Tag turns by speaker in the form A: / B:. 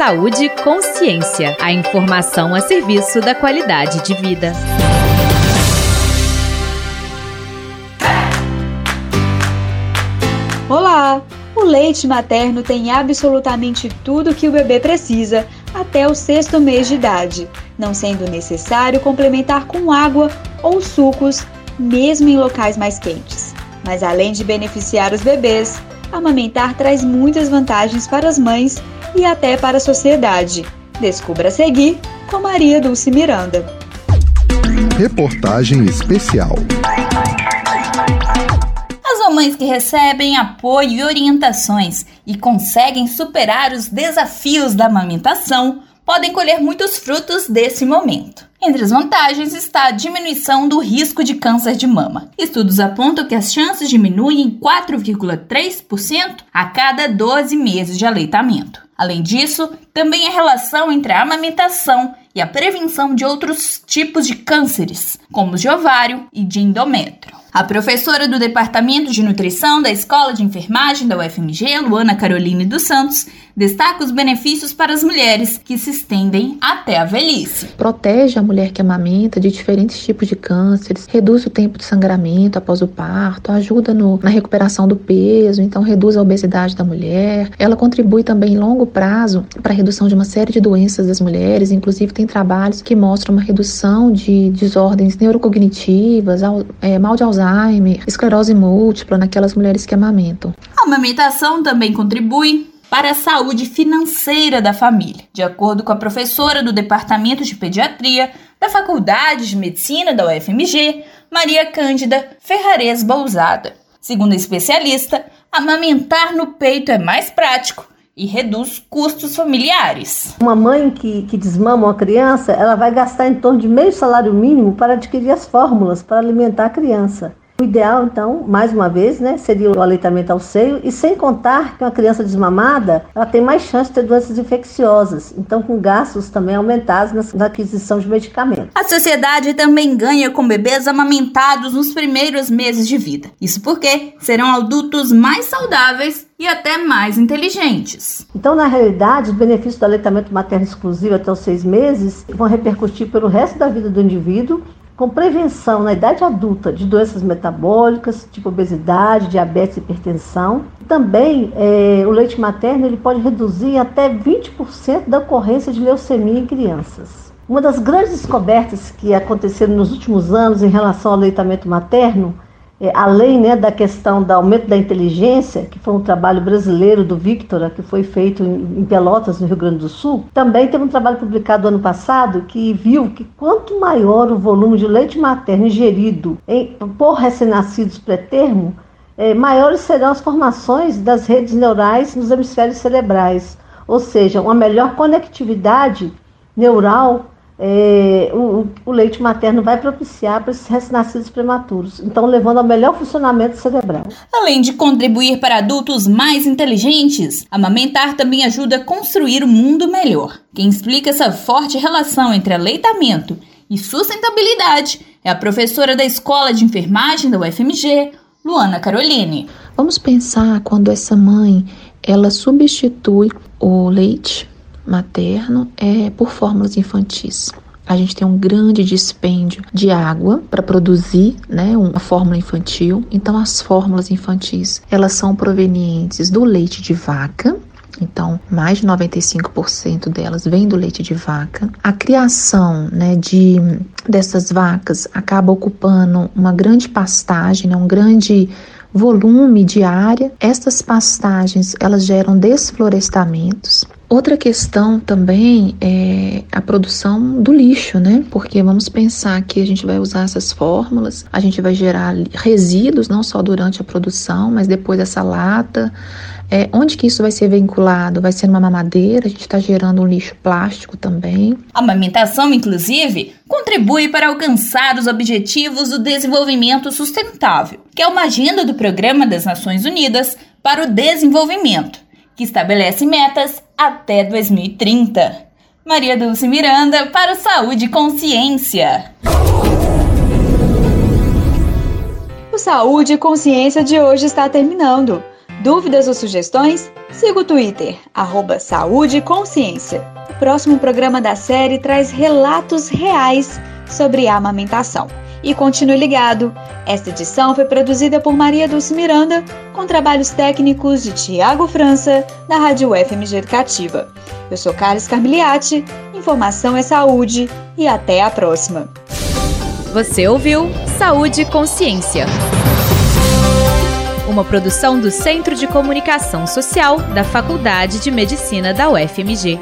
A: Saúde e Consciência. A informação a serviço da qualidade de vida.
B: Olá! O leite materno tem absolutamente tudo que o bebê precisa até o sexto mês de idade, não sendo necessário complementar com água ou sucos, mesmo em locais mais quentes. Mas além de beneficiar os bebês, amamentar traz muitas vantagens para as mães e até para a sociedade. Descubra a seguir com Maria Dulce Miranda.
C: Reportagem especial
D: mamães que recebem apoio e orientações e conseguem superar os desafios da amamentação podem colher muitos frutos desse momento. Entre as vantagens está a diminuição do risco de câncer de mama. Estudos apontam que as chances diminuem em 4,3% a cada 12 meses de aleitamento. Além disso, também a relação entre a amamentação e a prevenção de outros tipos de cânceres, como os de ovário e de endométrio. A professora do Departamento de Nutrição da Escola de Enfermagem da UFMG, Luana Caroline dos Santos, destaca os benefícios para as mulheres que se estendem até a velhice.
E: Protege a mulher que amamenta de diferentes tipos de cânceres, reduz o tempo de sangramento após o parto, ajuda no, na recuperação do peso, então reduz a obesidade da mulher. Ela contribui também em longo prazo para a redução de uma série de doenças das mulheres, inclusive tem trabalhos que mostram uma redução de desordens neurocognitivas, é, mal de Alzheimer Alzheimer, esclerose múltipla naquelas mulheres que amamentam.
D: A amamentação também contribui para a saúde financeira da família. De acordo com a professora do Departamento de Pediatria da Faculdade de Medicina da UFMG, Maria Cândida Ferrares Bousada. Segundo a especialista, amamentar no peito é mais prático e reduz custos familiares.
F: Uma mãe que, que desmama uma criança, ela vai gastar em torno de meio salário mínimo para adquirir as fórmulas para alimentar a criança. O ideal, então, mais uma vez, né, seria o aleitamento ao seio e sem contar que uma criança desmamada, ela tem mais chance de ter doenças infecciosas, então com gastos também aumentados na aquisição de medicamentos.
D: A sociedade também ganha com bebês amamentados nos primeiros meses de vida. Isso porque serão adultos mais saudáveis e até mais inteligentes.
F: Então, na realidade, os benefícios do aleitamento materno exclusivo até os seis meses vão repercutir pelo resto da vida do indivíduo com prevenção na idade adulta de doenças metabólicas, tipo obesidade, diabetes e hipertensão. Também é, o leite materno ele pode reduzir até 20% da ocorrência de leucemia em crianças. Uma das grandes descobertas que aconteceram nos últimos anos em relação ao aleitamento materno é, além né, da questão do aumento da inteligência, que foi um trabalho brasileiro do Victor, que foi feito em, em Pelotas, no Rio Grande do Sul, também teve um trabalho publicado ano passado que viu que quanto maior o volume de leite materno ingerido em, por recém-nascidos pré-termo, é, maiores serão as formações das redes neurais nos hemisférios cerebrais, ou seja, uma melhor conectividade neural é, o, o, leite materno vai propiciar para esses recém-nascidos prematuros, então levando ao melhor funcionamento cerebral.
D: Além de contribuir para adultos mais inteligentes, amamentar também ajuda a construir um mundo melhor. Quem explica essa forte relação entre aleitamento e sustentabilidade é a professora da Escola de Enfermagem da UFMG, Luana Caroline.
E: Vamos pensar quando essa mãe ela substitui o leite materno é por fórmulas infantis. A gente tem um grande dispêndio de água para produzir, né, uma fórmula infantil. Então as fórmulas infantis, elas são provenientes do leite de vaca, então, mais de 95% delas vem do leite de vaca. A criação né, de, dessas vacas acaba ocupando uma grande pastagem, né, um grande volume de área. Estas pastagens elas geram desflorestamentos. Outra questão também é a produção do lixo, né? Porque vamos pensar que a gente vai usar essas fórmulas, a gente vai gerar resíduos não só durante a produção, mas depois dessa lata. É, onde que isso vai ser vinculado? Vai ser numa mamadeira? A gente está gerando um lixo plástico também.
D: A amamentação, inclusive, contribui para alcançar os objetivos do desenvolvimento sustentável, que é uma agenda do Programa das Nações Unidas para o Desenvolvimento que estabelece metas até 2030. Maria Dulce Miranda para o Saúde e Consciência.
B: O Saúde e Consciência de hoje está terminando.
G: Dúvidas ou sugestões? Siga o Twitter, arroba Saúde e Consciência. O próximo programa da série traz relatos reais sobre a amamentação. E continue ligado. Esta edição foi produzida por Maria Dulce Miranda, com trabalhos técnicos de Tiago França, da Rádio FMG Educativa. Eu sou Carlos Carmiliati, informação é saúde e até a próxima.
B: Você ouviu Saúde e Consciência. Uma produção do Centro de Comunicação Social da Faculdade de Medicina da UFMG.